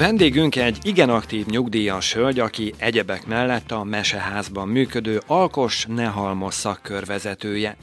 Vendégünk egy igen aktív nyugdíjas hölgy, aki egyebek mellett a Meseházban működő Alkos Nehalmos szakkör vezetője.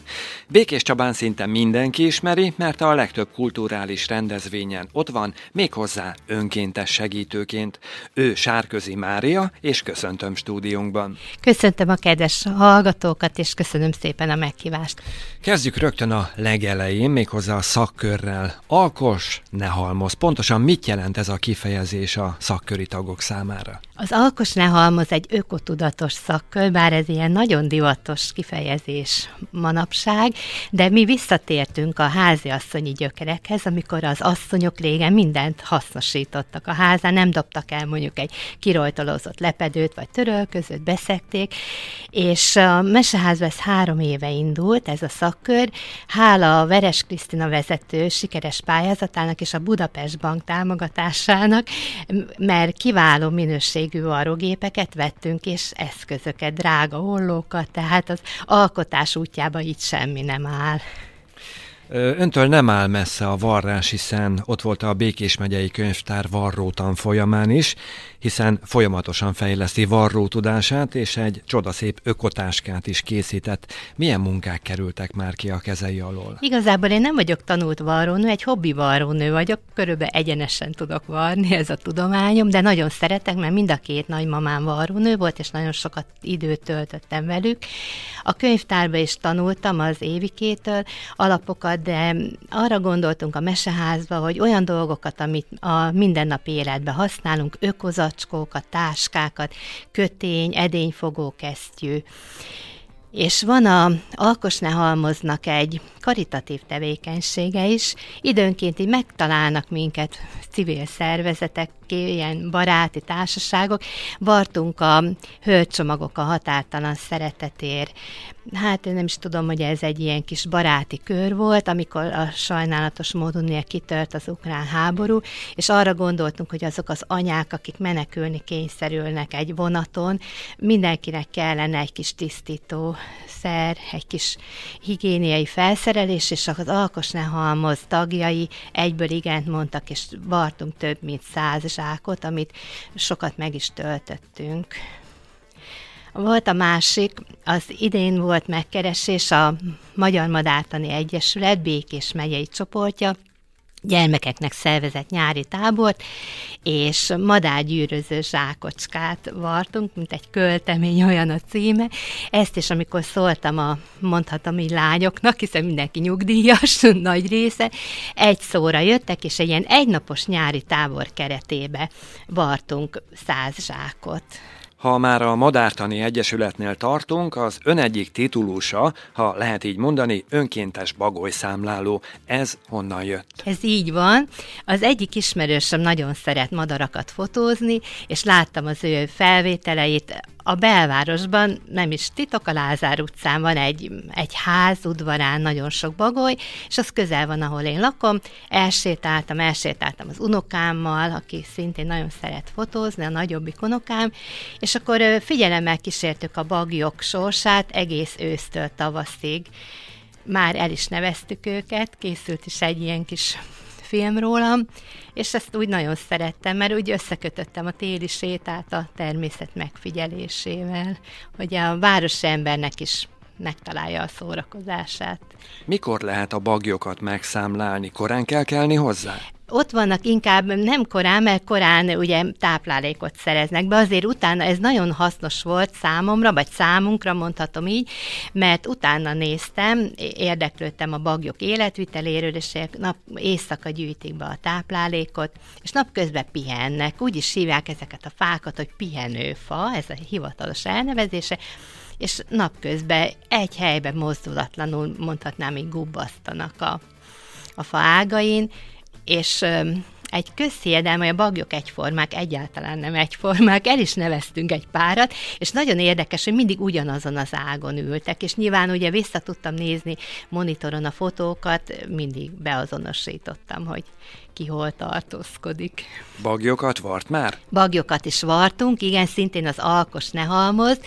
Békés Csabán szinte mindenki ismeri, mert a legtöbb kulturális rendezvényen ott van, méghozzá önkéntes segítőként. Ő Sárközi Mária, és köszöntöm stúdiónkban. Köszöntöm a kedves hallgatókat, és köszönöm szépen a meghívást. Kezdjük rögtön a legelején, méghozzá a szakkörrel. Alkos Nehalmos. Pontosan mit jelent ez a kifejezés? És a szakköri tagok számára? Az alkos ne halmoz egy ökotudatos szakkör, bár ez ilyen nagyon divatos kifejezés manapság, de mi visszatértünk a háziasszonyi gyökerekhez, amikor az asszonyok régen mindent hasznosítottak a házán, nem dobtak el mondjuk egy kirojtolózott lepedőt, vagy törölközőt, beszekték, és a Meseház ez három éve indult, ez a szakkör, hála a Veres Krisztina vezető sikeres pályázatának és a Budapest Bank támogatásának mert kiváló minőségű varrógépeket vettünk, és eszközöket, drága hollókat, tehát az alkotás útjába itt semmi nem áll. Öntől nem áll messze a varrás, hiszen ott volt a Békés megyei könyvtár varrótan folyamán is, hiszen folyamatosan fejleszti varró tudását, és egy csodaszép ökotáskát is készített. Milyen munkák kerültek már ki a kezei alól? Igazából én nem vagyok tanult varrónő, egy hobbi varrónő vagyok, körülbelül egyenesen tudok varni, ez a tudományom, de nagyon szeretek, mert mind a két nagymamám varrónő volt, és nagyon sokat időt töltöttem velük. A könyvtárba is tanultam az évikétől alapokat, de arra gondoltunk a meseházba, hogy olyan dolgokat, amit a mindennapi életben használunk, ökozat, zacskókat, táskákat, kötény, edényfogó kesztyű. És van a Alkosne Halmoznak egy karitatív tevékenysége is. Időnként így megtalálnak minket civil szervezetek, ilyen baráti társaságok. Vartunk a hölgycsomagok a határtalan szeretetért. Hát én nem is tudom, hogy ez egy ilyen kis baráti kör volt, amikor a sajnálatos módon kitört az ukrán háború, és arra gondoltunk, hogy azok az anyák, akik menekülni kényszerülnek egy vonaton, mindenkinek kellene egy kis tisztító szer, egy kis higiéniai felszerelés, és az Alkosne Halmoz tagjai egyből igent mondtak, és vartunk több mint száz zsákot, amit sokat meg is töltöttünk. Volt a másik, az idén volt megkeresés a Magyar Madártani Egyesület Békés megyei csoportja, gyermekeknek szervezett nyári tábort, és madárgyűröző zsákocskát vartunk, mint egy költemény, olyan a címe. Ezt is, amikor szóltam a, mondhatom így lányoknak, hiszen mindenki nyugdíjas, nagy része, egy szóra jöttek, és egy ilyen egynapos nyári tábor keretébe vartunk száz zsákot. Ha már a Madártani Egyesületnél tartunk, az ön egyik titulusa, ha lehet így mondani, önkéntes bagolyszámláló. Ez honnan jött? Ez így van. Az egyik ismerősöm nagyon szeret madarakat fotózni, és láttam az ő felvételeit, a belvárosban, nem is titok, a Lázár utcán van egy, egy ház, udvarán nagyon sok bagoly, és az közel van, ahol én lakom. Elsétáltam, elsétáltam az unokámmal, aki szintén nagyon szeret fotózni, a nagyobbik unokám, és akkor figyelemmel kísértük a bagyok sorsát egész ősztől tavaszig. Már el is neveztük őket, készült is egy ilyen kis film rólam, és ezt úgy nagyon szerettem, mert úgy összekötöttem a téli sétát a természet megfigyelésével, hogy a városi embernek is megtalálja a szórakozását. Mikor lehet a bagyokat megszámlálni? Korán kell kelni hozzá? Ott vannak inkább nem korán, mert korán ugye táplálékot szereznek be, azért utána ez nagyon hasznos volt számomra, vagy számunkra mondhatom így, mert utána néztem, érdeklődtem a bagyok életviteléről, és nap, éjszaka gyűjtik be a táplálékot, és napközben pihennek. Úgy is hívják ezeket a fákat, hogy pihenőfa, ez a hivatalos elnevezése, és napközben egy helyben mozdulatlanul, mondhatnám, így gubbasztanak a, a fa ágain, és egy közhiedelme, hogy a bagyok egyformák, egyáltalán nem egyformák, el is neveztünk egy párat, és nagyon érdekes, hogy mindig ugyanazon az ágon ültek, és nyilván ugye vissza tudtam nézni monitoron a fotókat, mindig beazonosítottam, hogy ki hol tartózkodik. Bagyokat vart már? Bagyokat is vartunk, igen, szintén az alkos nehalmoz.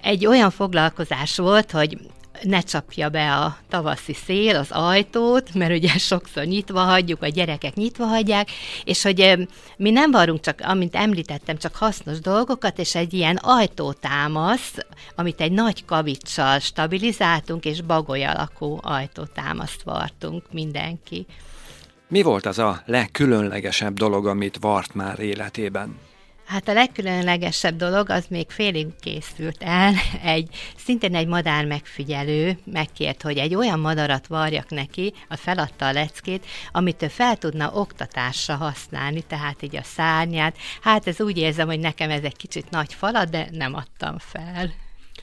Egy olyan foglalkozás volt, hogy ne csapja be a tavaszi szél az ajtót, mert ugye sokszor nyitva hagyjuk, a gyerekek nyitva hagyják, és hogy mi nem varunk csak, amint említettem, csak hasznos dolgokat, és egy ilyen ajtótámasz, amit egy nagy kavicsal stabilizáltunk, és bagoly alakú ajtótámaszt vartunk mindenki. Mi volt az a legkülönlegesebb dolog, amit vart már életében? Hát a legkülönlegesebb dolog az még félig készült el. Egy, szintén egy madár megfigyelő megkért, hogy egy olyan madarat varjak neki, a feladta a leckét, amit ő fel tudna oktatásra használni, tehát így a szárnyát. Hát ez úgy érzem, hogy nekem ez egy kicsit nagy falat, de nem adtam fel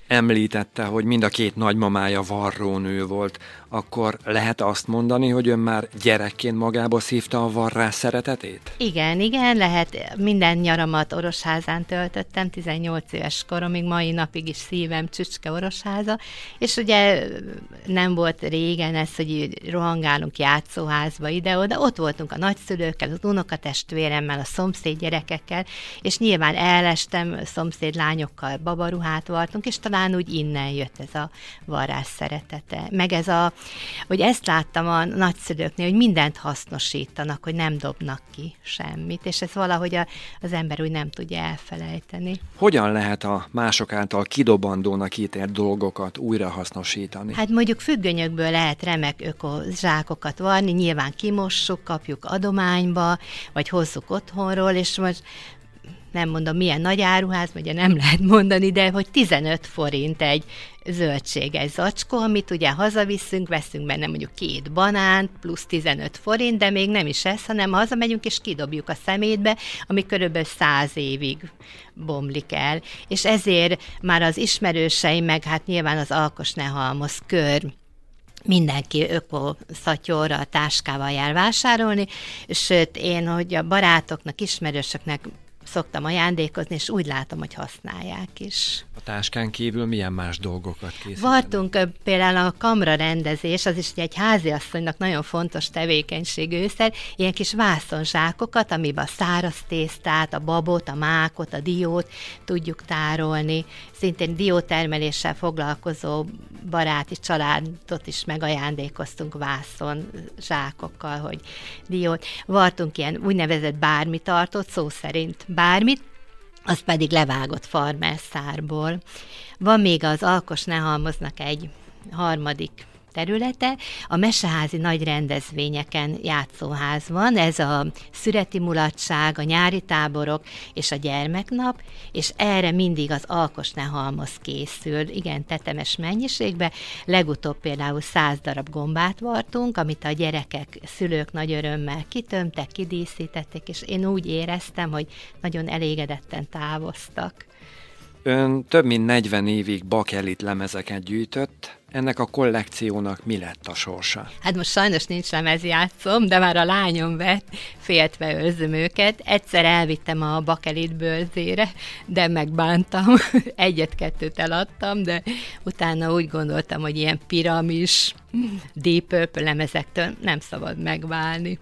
említette, hogy mind a két nagymamája varrónő volt, akkor lehet azt mondani, hogy ön már gyerekként magába szívta a varrás szeretetét? Igen, igen, lehet. Minden nyaramat Orosházán töltöttem, 18 éves koromig, mai napig is szívem Csücske Orosháza, és ugye nem volt régen ez, hogy rohangálunk játszóházba ide-oda, ott voltunk a nagyszülőkkel, az unokatestvéremmel, a szomszéd gyerekekkel, és nyilván elestem, szomszéd lányokkal babaruhát vartunk, és talán úgy innen jött ez a varrás szeretete. Meg ez a, hogy ezt láttam a nagyszülőknél, hogy mindent hasznosítanak, hogy nem dobnak ki semmit, és ez valahogy a, az ember úgy nem tudja elfelejteni. Hogyan lehet a mások által kidobandónak ítélt dolgokat újra hasznosítani? Hát mondjuk függönyökből lehet remek ökozsákokat varni, nyilván kimossuk, kapjuk adományba, vagy hozzuk otthonról, és most nem mondom milyen nagy áruház, ugye nem lehet mondani, de hogy 15 forint egy zöldséges zacskó, amit ugye hazaviszünk, veszünk benne mondjuk két banánt, plusz 15 forint, de még nem is ez, hanem hazamegyünk és kidobjuk a szemétbe, ami körülbelül 100 évig bomlik el. És ezért már az ismerőseim, meg hát nyilván az alkos ne halmoz kör, mindenki ökoszatyorra a táskával jár vásárolni, sőt, én, hogy a barátoknak, ismerősöknek szoktam ajándékozni, és úgy látom, hogy használják is. A táskán kívül milyen más dolgokat készítenek? Vartunk például a kamra rendezés, az is egy háziasszonynak nagyon fontos tevékenység őszer, ilyen kis vászonzsákokat, amiben a száraz tésztát, a babot, a mákot, a diót tudjuk tárolni. Szintén diótermeléssel foglalkozó baráti családot is megajándékoztunk vászon zsákokkal, hogy diót. Vartunk ilyen úgynevezett bármitartót, szó szerint bármit, az pedig levágott farmerszárból. Van még az Alkos Nehalmoznak egy harmadik területe. A meseházi nagy rendezvényeken játszóház van, ez a szüreti mulatság, a nyári táborok és a gyermeknap, és erre mindig az alkos ne halmoz készül, igen, tetemes mennyiségbe. Legutóbb például száz darab gombát vartunk, amit a gyerekek, szülők nagy örömmel kitömtek, kidíszítettek, és én úgy éreztem, hogy nagyon elégedetten távoztak. Ön több mint 40 évig bakelit lemezeket gyűjtött, ennek a kollekciónak mi lett a sorsa? Hát most sajnos nincs lemezjátszom, de már a lányom vett, féltve őrzöm őket. Egyszer elvittem a bakelit bőrzére, de megbántam. Egyet-kettőt eladtam, de utána úgy gondoltam, hogy ilyen piramis, Deep Purple lemezektől nem szabad megválni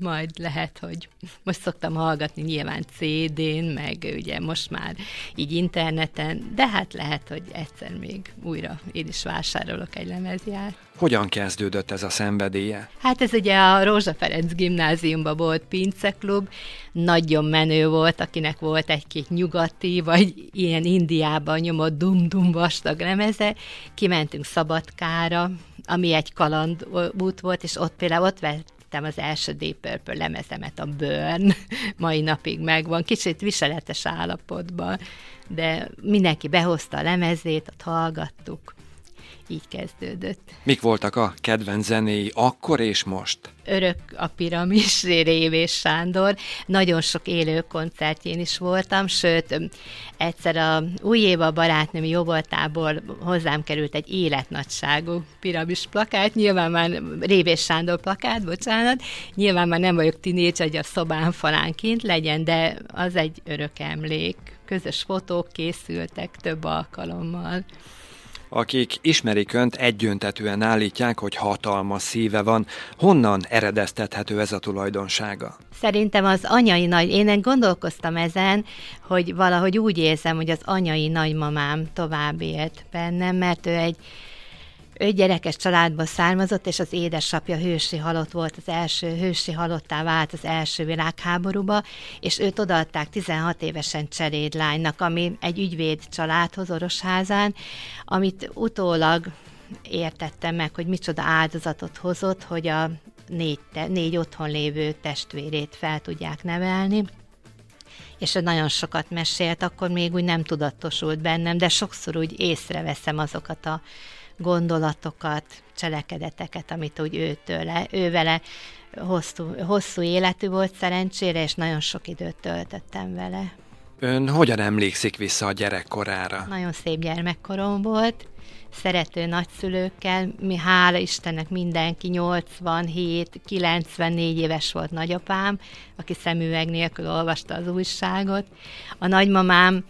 majd lehet, hogy most szoktam hallgatni nyilván CD-n, meg ugye most már így interneten, de hát lehet, hogy egyszer még újra én is vásárolok egy lemezját. Hogyan kezdődött ez a szenvedélye? Hát ez ugye a Rózsa Ferenc gimnáziumban volt pinceklub, nagyon menő volt, akinek volt egy-két nyugati, vagy ilyen Indiában nyomott dum-dum vastag lemeze. Kimentünk Szabadkára, ami egy kalandút volt, és ott például ott vett vettem az első Deep Purple lemezemet, a Burn, mai napig megvan, kicsit viseletes állapotban, de mindenki behozta a lemezét, ott hallgattuk így kezdődött. Mik voltak a kedvenc zenéi akkor és most? Örök a piramis, Révés Sándor. Nagyon sok élő koncertjén is voltam, sőt, egyszer a új éva barátnőm jóvoltából hozzám került egy életnagyságú piramis plakát, nyilván már Révés Sándor plakát, bocsánat, nyilván már nem vagyok tinécs, hogy a szobán falán kint legyen, de az egy örök emlék. Közös fotók készültek több alkalommal akik ismerik önt, egyöntetően állítják, hogy hatalmas szíve van. Honnan eredeztethető ez a tulajdonsága? Szerintem az anyai nagy, én gondolkoztam ezen, hogy valahogy úgy érzem, hogy az anyai nagymamám tovább élt bennem, mert ő egy ő gyerekes családból származott, és az édesapja hősi halott volt, az első hősi halottá vált az első világháborúba, és őt odaadták 16 évesen cserédlánynak, ami egy ügyvéd családhoz Orosházán, amit utólag értettem meg, hogy micsoda áldozatot hozott, hogy a négy, te, négy otthon lévő testvérét fel tudják nevelni és nagyon sokat mesélt, akkor még úgy nem tudatosult bennem, de sokszor úgy észreveszem azokat a gondolatokat, cselekedeteket, amit úgy őtőle, ő vele hosszú, hosszú életű volt szerencsére, és nagyon sok időt töltöttem vele. Ön hogyan emlékszik vissza a gyerekkorára? Nagyon szép gyermekkorom volt, szerető nagyszülőkkel, mi hála Istennek mindenki 87, 94 éves volt nagyapám, aki szemüveg nélkül olvasta az újságot. A nagymamám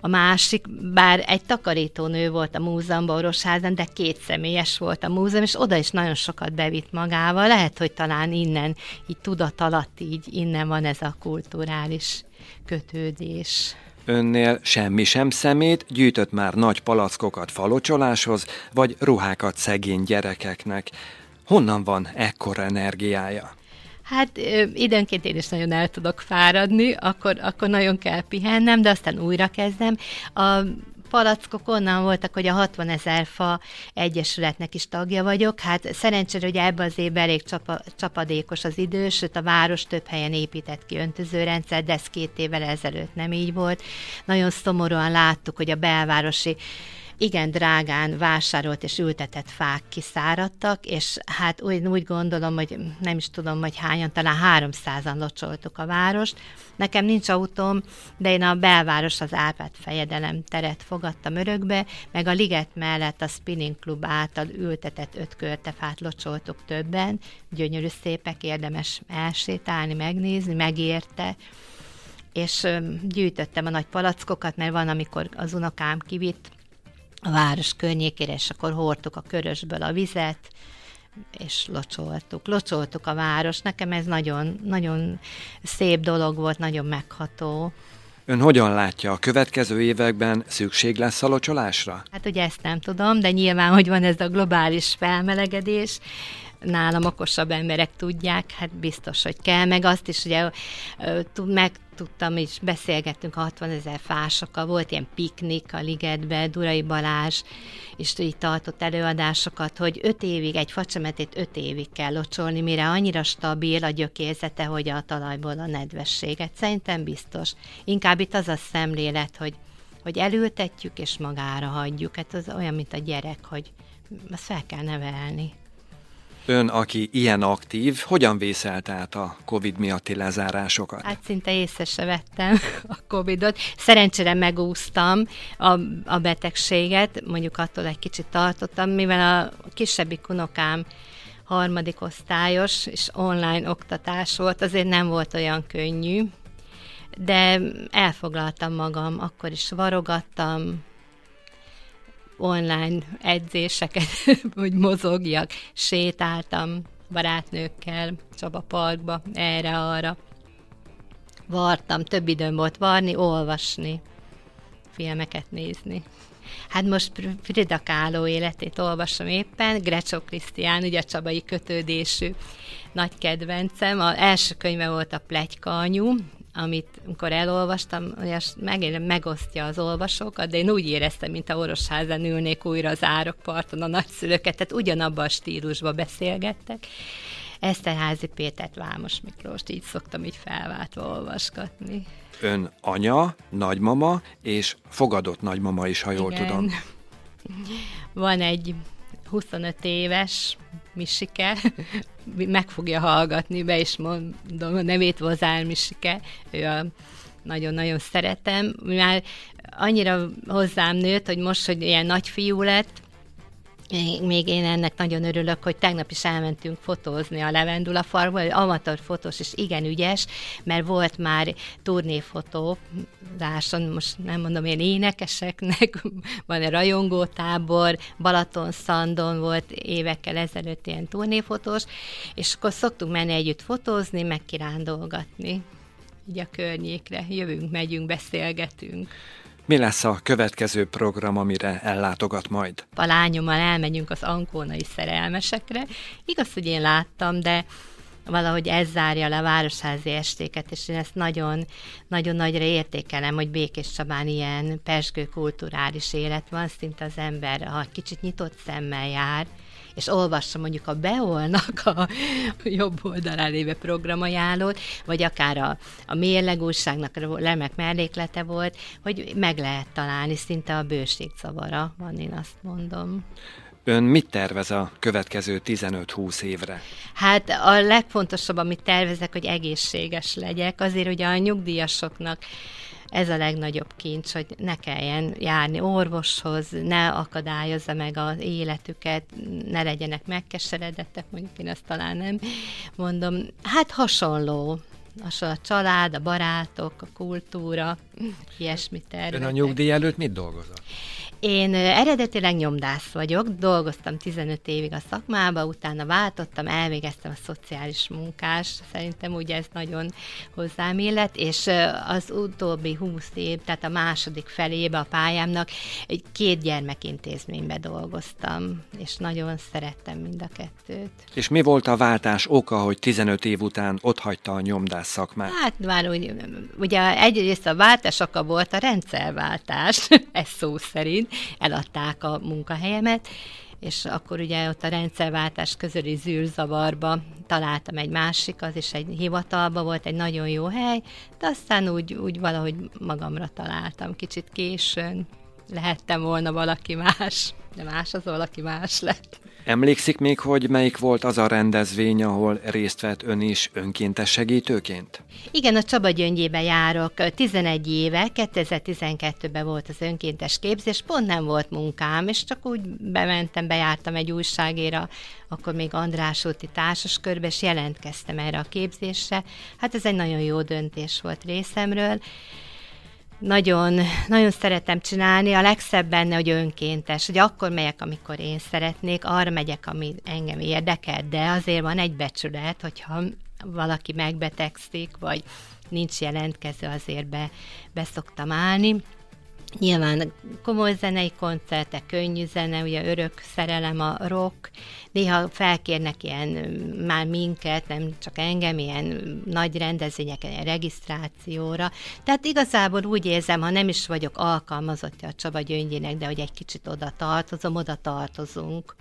a másik, bár egy takarítónő volt a múzeumban, Orosházan, de két személyes volt a múzeum, és oda is nagyon sokat bevitt magával. Lehet, hogy talán innen, így tudat alatt így innen van ez a kulturális kötődés. Önnél semmi sem szemét, gyűjtött már nagy palackokat falocsoláshoz, vagy ruhákat szegény gyerekeknek. Honnan van ekkora energiája? Hát időnként én is nagyon el tudok fáradni, akkor, akkor nagyon kell pihennem, de aztán újra kezdem. A palackok onnan voltak, hogy a 60 ezer fa egyesületnek is tagja vagyok. Hát szerencsére, hogy ebben az évben elég csapa, csapadékos az idő, sőt a város több helyen épített ki öntözőrendszer, de ez két évvel ezelőtt nem így volt. Nagyon szomorúan láttuk, hogy a belvárosi igen drágán vásárolt és ültetett fák kiszáradtak, és hát úgy, úgy gondolom, hogy nem is tudom, hogy hányan, talán 300-an locsoltuk a várost. Nekem nincs autóm, de én a belváros az Árpád fejedelem teret fogadtam örökbe, meg a liget mellett a spinning klub által ültetett öt körtefát locsoltuk többen, gyönyörű szépek, érdemes elsétálni, megnézni, megérte, és gyűjtöttem a nagy palackokat, mert van, amikor az unokám kivitt a város környékére, és akkor hordtuk a körösből a vizet, és locsoltuk. Locsoltuk a város. Nekem ez nagyon, nagyon szép dolog volt, nagyon megható. Ön hogyan látja, a következő években szükség lesz a locsolásra? Hát ugye ezt nem tudom, de nyilván, hogy van ez a globális felmelegedés, nálam okosabb emberek tudják, hát biztos, hogy kell, meg azt is ugye meg tudtam, és beszélgettünk 60 ezer fásokkal, volt ilyen piknik a ligetbe, Durai Balázs, és így tartott előadásokat, hogy öt évig, egy facsemetét öt évig kell locsolni, mire annyira stabil a gyökérzete, hogy a talajból a nedvességet. Szerintem biztos. Inkább itt az a szemlélet, hogy, hogy elültetjük és magára hagyjuk. Hát az olyan, mint a gyerek, hogy azt fel kell nevelni. Ön, aki ilyen aktív, hogyan vészelt át a Covid miatti lezárásokat? Hát szinte észre se vettem a Covidot. Szerencsére megúsztam a, a betegséget, mondjuk attól egy kicsit tartottam, mivel a kisebbik unokám harmadik osztályos, és online oktatás volt, azért nem volt olyan könnyű, de elfoglaltam magam, akkor is varogattam, online edzéseket, hogy mozogjak, sétáltam barátnőkkel Csaba Parkba, erre-arra. Vartam, több időm volt varni, olvasni, filmeket nézni. Hát most Frida Kahlo életét olvasom éppen, Grecsó Krisztián, ugye a csabai kötődésű nagy kedvencem. Az első könyve volt a Plegyka anyu, amit amikor elolvastam, meg, megosztja az olvasókat, de én úgy éreztem, mint a Orosházán ülnék újra az árokparton a nagyszülőket, tehát ugyanabban a stílusban beszélgettek. Eszterházi Pétert, Vámos Miklóst így szoktam így felváltva olvasgatni. Ön anya, nagymama és fogadott nagymama is, ha jól Igen. tudom. Van egy 25 éves Misike, meg fogja hallgatni, be is mondom a nevét, Vozál Misike, ő a nagyon-nagyon szeretem. Már annyira hozzám nőtt, hogy most, hogy ilyen nagy fiú lett, még én ennek nagyon örülök, hogy tegnap is elmentünk fotózni a Levendula farmba, hogy amatőr fotós és igen ügyes, mert volt már turnéfotózáson, most nem mondom én énekeseknek, van egy rajongótábor, Balaton Szandon volt évekkel ezelőtt ilyen turnéfotós, és akkor szoktunk menni együtt fotózni, meg kirándolgatni így a környékre. Jövünk, megyünk, beszélgetünk. Mi lesz a következő program, amire ellátogat majd? A lányommal elmegyünk az ankónai szerelmesekre. Igaz, hogy én láttam, de valahogy ez zárja le a városházi estéket, és én ezt nagyon, nagyon nagyra értékelem, hogy Békés Csabán ilyen pesgő kulturális élet van, szinte az ember, ha kicsit nyitott szemmel jár, és olvassa mondjuk a Beolnak a jobb oldalán lévő programajánlót, vagy akár a, a mérlegúságnak a lemek melléklete volt, hogy meg lehet találni, szinte a bőség szavara van, én azt mondom. Ön mit tervez a következő 15-20 évre? Hát a legfontosabb, amit tervezek, hogy egészséges legyek. Azért ugye a nyugdíjasoknak ez a legnagyobb kincs, hogy ne kelljen járni orvoshoz, ne akadályozza meg az életüket, ne legyenek megkeseredettek, mondjuk én azt talán nem mondom. Hát hasonló, a család, a barátok, a kultúra, ilyesmit tervezek. Ön a nyugdíj előtt mit dolgozott? Én eredetileg nyomdász vagyok, dolgoztam 15 évig a szakmába, utána váltottam, elvégeztem a szociális munkás, szerintem ugye ez nagyon hozzám illet, és az utóbbi 20 év, tehát a második felébe a pályámnak egy két gyermekintézménybe dolgoztam, és nagyon szerettem mind a kettőt. És mi volt a váltás oka, hogy 15 év után ott hagyta a nyomdász szakmát? Hát már úgy, ugye egyrészt a váltás oka volt a rendszerváltás, ez szó szerint, eladták a munkahelyemet, és akkor ugye ott a rendszerváltás közöli zűrzavarba találtam egy másik, az is egy hivatalba volt, egy nagyon jó hely, de aztán úgy, úgy valahogy magamra találtam, kicsit későn lehettem volna valaki más, de más az valaki más lett. Emlékszik még, hogy melyik volt az a rendezvény, ahol részt vett ön is önkéntes segítőként? Igen, a Csaba Gyöngyébe járok. 11 éve, 2012-ben volt az önkéntes képzés, pont nem volt munkám, és csak úgy bementem, bejártam egy újságéra, akkor még András úti körbe, és jelentkeztem erre a képzésre. Hát ez egy nagyon jó döntés volt részemről nagyon, nagyon szeretem csinálni, a legszebb benne, hogy önkéntes, hogy akkor megyek, amikor én szeretnék, arra megyek, ami engem érdekel, de azért van egy becsület, hogyha valaki megbetegszik, vagy nincs jelentkező, azért be, be szoktam állni. Nyilván komoly zenei koncertek, könnyű zene, ugye örök szerelem a rock, néha felkérnek ilyen már minket, nem csak engem, ilyen nagy rendezvényeken, ilyen regisztrációra. Tehát igazából úgy érzem, ha nem is vagyok alkalmazottja a Csaba Gyöngyének, de hogy egy kicsit oda tartozom, oda tartozunk.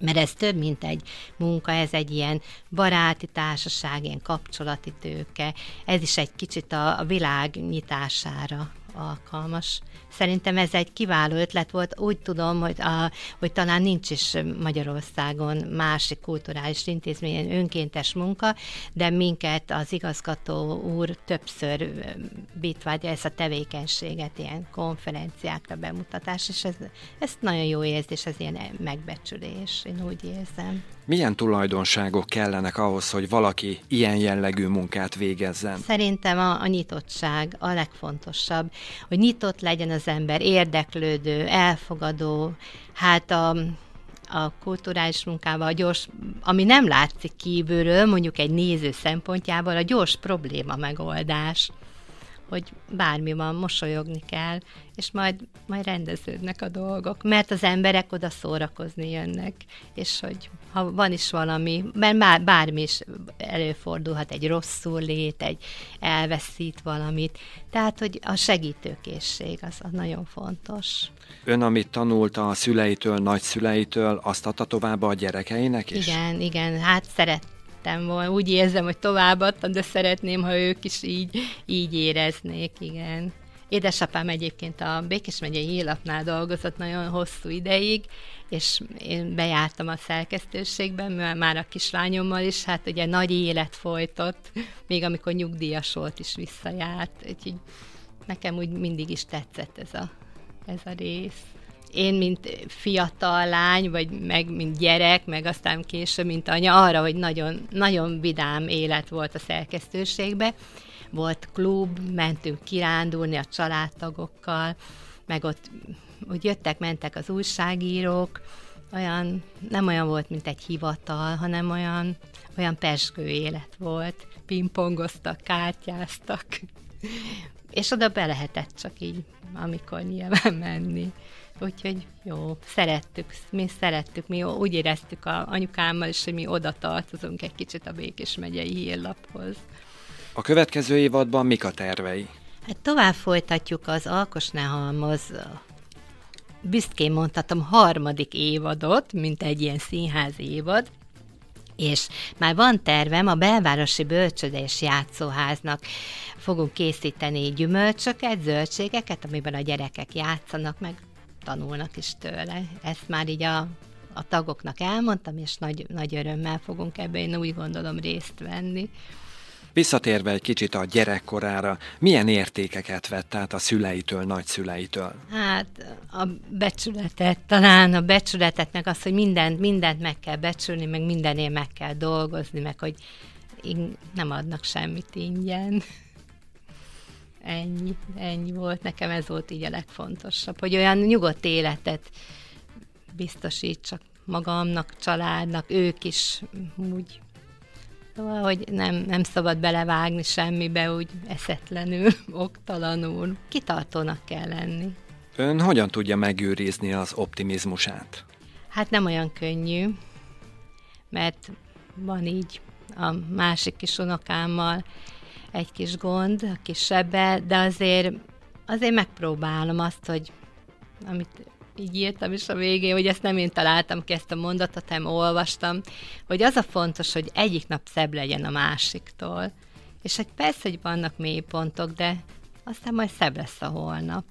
Mert ez több, mint egy munka, ez egy ilyen baráti társaság, ilyen kapcsolati tőke, ez is egy kicsit a, a világ nyitására alkalmas. Szerintem ez egy kiváló ötlet volt. Úgy tudom, hogy, a, hogy talán nincs is Magyarországon másik kulturális intézményen önkéntes munka, de minket az igazgató úr többször bitvádja ezt a tevékenységet, ilyen konferenciákra bemutatás, és ez, ez nagyon jó érzés, ez ilyen megbecsülés, én úgy érzem. Milyen tulajdonságok kellenek ahhoz, hogy valaki ilyen jellegű munkát végezzen? Szerintem a, a nyitottság a legfontosabb, hogy nyitott legyen az ember, érdeklődő, elfogadó, hát a, a kulturális munkával, a gyors, ami nem látszik kívülről, mondjuk egy néző szempontjából, a gyors probléma megoldás hogy bármi van, mosolyogni kell, és majd, majd rendeződnek a dolgok, mert az emberek oda szórakozni jönnek, és hogy ha van is valami, mert bár, bármi is előfordulhat, egy rosszul lét, egy elveszít valamit, tehát, hogy a segítőkészség az, az nagyon fontos. Ön, amit tanulta a szüleitől, nagyszüleitől, azt adta tovább a gyerekeinek is? Igen, igen, hát szeret, szerettem volna. Úgy érzem, hogy továbbadtam, de szeretném, ha ők is így, így éreznék, igen. Édesapám egyébként a Békés megyei hírlapnál dolgozott nagyon hosszú ideig, és én bejártam a szerkesztőségben, már a kislányommal is, hát ugye nagy élet folytott, még amikor nyugdíjas volt is visszajárt, úgyhogy nekem úgy mindig is tetszett ez a, ez a rész én, mint fiatal lány, vagy meg, mint gyerek, meg aztán később, mint anya, arra, hogy nagyon, nagyon vidám élet volt a szerkesztőségbe. Volt klub, mentünk kirándulni a családtagokkal, meg ott hogy jöttek, mentek az újságírók, olyan, nem olyan volt, mint egy hivatal, hanem olyan, olyan pesgő élet volt. Pingpongoztak, kártyáztak és oda be lehetett csak így, amikor nyilván menni. Úgyhogy jó, szerettük, mi szerettük, mi úgy éreztük a anyukámmal is, hogy mi oda tartozunk egy kicsit a Békés megyei hírlaphoz. A következő évadban mik a tervei? Hát tovább folytatjuk az Alkos Nehalmoz büszkén mondhatom harmadik évadot, mint egy ilyen színház évad, és már van tervem, a belvárosi bölcsöde és játszóháznak fogunk készíteni gyümölcsöket, zöldségeket, amiben a gyerekek játszanak, meg tanulnak is tőle. Ezt már így a, a tagoknak elmondtam, és nagy, nagy örömmel fogunk ebben, én úgy gondolom, részt venni. Visszatérve egy kicsit a gyerekkorára, milyen értékeket vett át a szüleitől, nagyszüleitől? Hát a becsületet, talán a becsületet, meg az, hogy mindent, mindent meg kell becsülni, meg mindenért meg kell dolgozni, meg hogy nem adnak semmit ingyen. Ennyi, ennyi volt. Nekem ez volt így a legfontosabb, hogy olyan nyugodt életet biztosítsak magamnak, családnak, ők is úgy Szóval, hogy nem, nem szabad belevágni semmibe úgy eszetlenül, oktalanul. Kitartónak kell lenni. Ön hogyan tudja megőrizni az optimizmusát? Hát nem olyan könnyű, mert van így a másik kis unokámmal egy kis gond, a kisebbe, de azért, azért megpróbálom azt, hogy amit így írtam is a végén, hogy ezt nem én találtam ki ezt a mondatot, hanem olvastam, hogy az a fontos, hogy egyik nap szebb legyen a másiktól. És hogy persze, hogy vannak mélypontok, de aztán majd szebb lesz a holnap.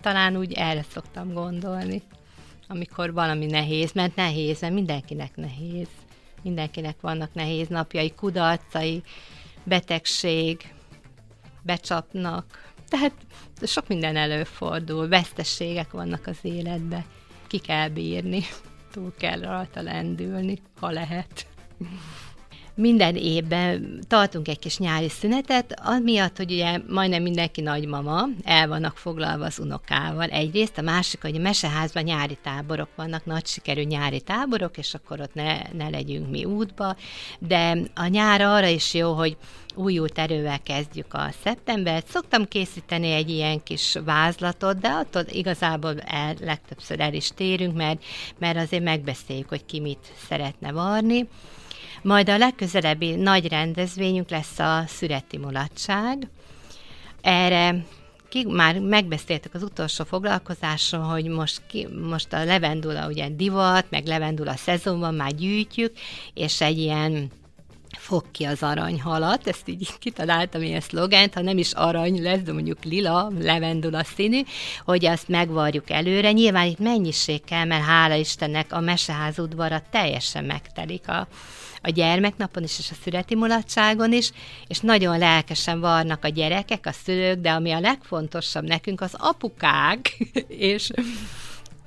Talán úgy erre szoktam gondolni, amikor valami nehéz, mert nehéz, mert mindenkinek nehéz. Mindenkinek vannak nehéz napjai, kudarcai, betegség, becsapnak, tehát sok minden előfordul, veszteségek vannak az életben, ki kell bírni, túl kell rajta lendülni, ha lehet minden évben tartunk egy kis nyári szünetet, amiatt, hogy ugye majdnem mindenki nagymama, el vannak foglalva az unokával egyrészt, a másik, hogy a meseházban nyári táborok vannak, nagy sikerű nyári táborok, és akkor ott ne, ne legyünk mi útba, de a nyár arra is jó, hogy újult erővel kezdjük a szeptembert. Szoktam készíteni egy ilyen kis vázlatot, de attól igazából el, legtöbbször el is térünk, mert, mert azért megbeszéljük, hogy ki mit szeretne varni. Majd a legközelebbi nagy rendezvényünk lesz a szüreti mulatság. Erre ki, már megbeszéltük az utolsó foglalkozáson, hogy most, ki, most a levendula ugye divat, meg levendula szezonban már gyűjtjük, és egy ilyen fog ki az aranyhalat, ezt így kitaláltam ilyen szlogent, ha nem is arany lesz, de mondjuk lila, levendula színű, hogy azt megvarjuk előre. Nyilván itt mennyiség kell, mert hála Istennek a meseház udvara teljesen megtelik a, a gyermeknapon is, és a születi mulatságon is, és nagyon lelkesen varnak a gyerekek, a szülők, de ami a legfontosabb nekünk, az apukák, és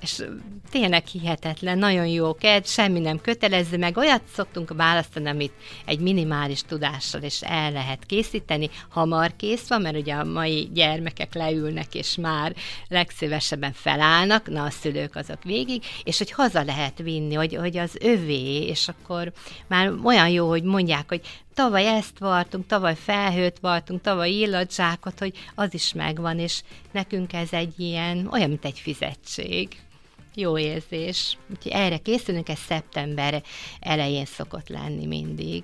és tényleg hihetetlen, nagyon jó kert, semmi nem kötelező, meg olyat szoktunk választani, amit egy minimális tudással is el lehet készíteni, hamar kész van, mert ugye a mai gyermekek leülnek, és már legszívesebben felállnak, na a szülők azok végig, és hogy haza lehet vinni, hogy, hogy az övé, és akkor már olyan jó, hogy mondják, hogy tavaly ezt vartunk, tavaly felhőt vartunk, tavaly illatzsákot, hogy az is megvan, és nekünk ez egy ilyen, olyan, mint egy fizetség jó érzés. Úgyhogy erre készülünk, ez szeptember elején szokott lenni mindig.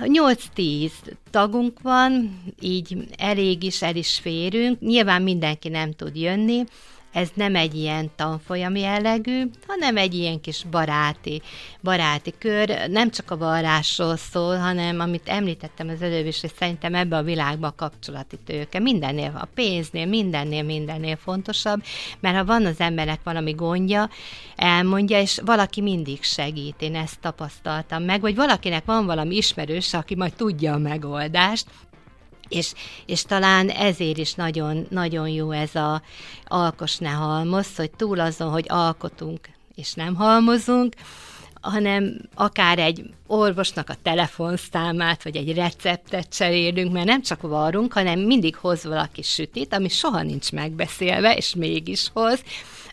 8-10 tagunk van, így elég is el is férünk. Nyilván mindenki nem tud jönni, ez nem egy ilyen tanfolyam jellegű, hanem egy ilyen kis baráti, baráti kör. Nem csak a vallásról szól, hanem amit említettem az előbb is, hogy szerintem ebbe a világba a kapcsolati tőke. Mindennél, a pénznél, mindennél, mindennél fontosabb, mert ha van az emberek valami gondja, elmondja, és valaki mindig segít. Én ezt tapasztaltam meg, vagy valakinek van valami ismerős, aki majd tudja a megoldást, és, és talán ezért is nagyon, nagyon jó ez a alkos ne halmoz, hogy túl azon, hogy alkotunk és nem halmozunk, hanem akár egy orvosnak a telefonszámát, vagy egy receptet cserélünk, mert nem csak varunk, hanem mindig hoz valaki sütit, ami soha nincs megbeszélve, és mégis hoz.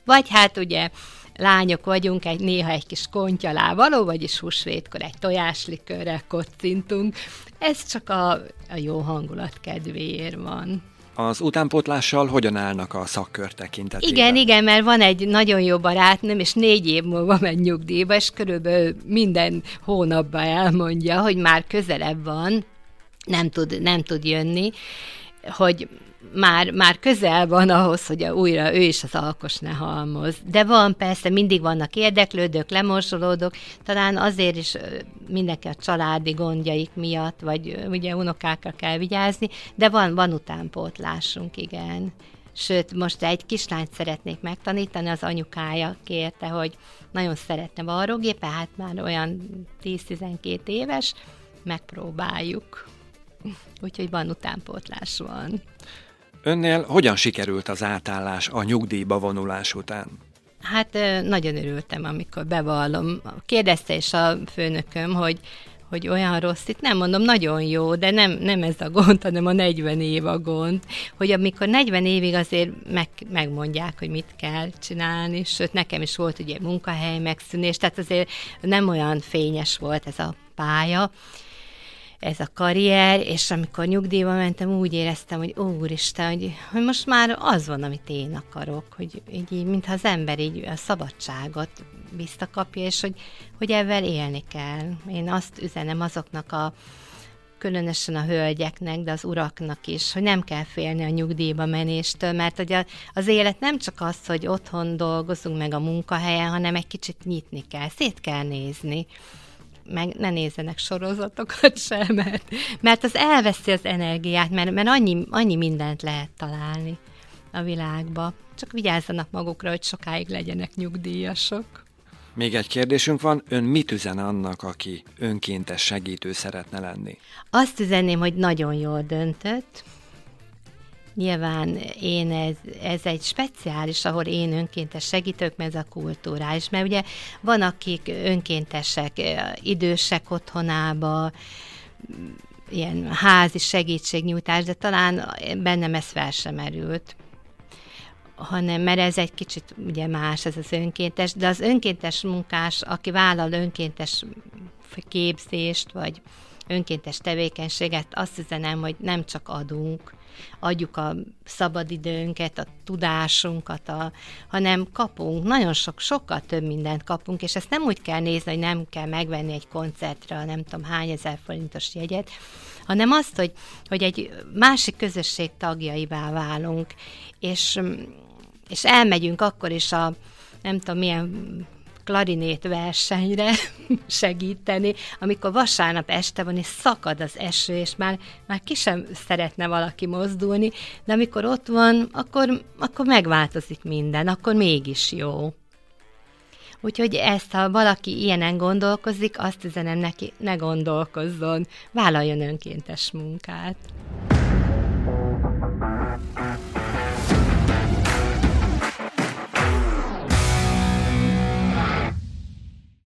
Vagy hát ugye lányok vagyunk, egy, néha egy kis kontyalá való, vagyis húsvétkor egy tojáslikörrel kocintunk. Ez csak a, a jó hangulat kedvéért van. Az utánpótlással hogyan állnak a szakkör tekintetében? Igen, igen, mert van egy nagyon jó barátnőm, és négy év múlva megy nyugdíjba, és körülbelül minden hónapban elmondja, hogy már közelebb van, nem tud, nem tud jönni, hogy már, már közel van ahhoz, hogy a, újra ő is az alkos ne halmoz. De van persze, mindig vannak érdeklődők, lemorsolódók, talán azért is mindenki a családi gondjaik miatt, vagy ugye unokákra kell vigyázni, de van, van utánpótlásunk, igen. Sőt, most egy kislányt szeretnék megtanítani, az anyukája kérte, hogy nagyon szeretne varrógépet, hát már olyan 10-12 éves, megpróbáljuk. Úgyhogy van utánpótlás van. Önnél hogyan sikerült az átállás a nyugdíjba vonulás után? Hát nagyon örültem, amikor bevallom. Kérdezte is a főnököm, hogy hogy olyan rossz, itt nem mondom, nagyon jó, de nem, nem ez a gond, hanem a 40 év a gond, hogy amikor 40 évig azért meg, megmondják, hogy mit kell csinálni, sőt, nekem is volt ugye munkahely megszűnés, tehát azért nem olyan fényes volt ez a pálya, ez a karrier, és amikor nyugdíjba mentem, úgy éreztem, hogy úristen, hogy, hogy most már az van, amit én akarok, hogy így, így mintha az ember így a szabadságot visszakapja, és hogy, hogy ebben élni kell. Én azt üzenem azoknak a különösen a hölgyeknek, de az uraknak is, hogy nem kell félni a nyugdíjba menéstől, mert ugye az élet nem csak az, hogy otthon dolgozunk meg a munkahelyen, hanem egy kicsit nyitni kell, szét kell nézni meg ne nézzenek sorozatokat sem, mert, mert az elveszi az energiát, mert, mert annyi, annyi mindent lehet találni a világba. Csak vigyázzanak magukra, hogy sokáig legyenek nyugdíjasok. Még egy kérdésünk van, ön mit üzen annak, aki önkéntes segítő szeretne lenni? Azt üzenném, hogy nagyon jól döntött, Nyilván én ez, ez egy speciális, ahol én önkéntes segítők, mert ez a kulturális, mert ugye van, akik önkéntesek, idősek otthonába, ilyen házi segítségnyújtás, de talán bennem ez fel sem erült hanem mert ez egy kicsit ugye más, ez az önkéntes, de az önkéntes munkás, aki vállal önkéntes képzést, vagy önkéntes tevékenységet, azt üzenem, hogy nem csak adunk, adjuk a szabadidőnket, a tudásunkat, a, hanem kapunk, nagyon sok, sokkal több mindent kapunk, és ezt nem úgy kell nézni, hogy nem kell megvenni egy koncertre, nem tudom hány ezer forintos jegyet, hanem azt, hogy, hogy egy másik közösség tagjaivá válunk, és, és elmegyünk akkor is a nem tudom milyen klarinét versenyre segíteni, amikor vasárnap este van, és szakad az eső, és már, már ki sem szeretne valaki mozdulni, de amikor ott van, akkor, akkor megváltozik minden, akkor mégis jó. Úgyhogy ezt, ha valaki ilyenen gondolkozik, azt üzenem neki, ne gondolkozzon, vállaljon önkéntes munkát.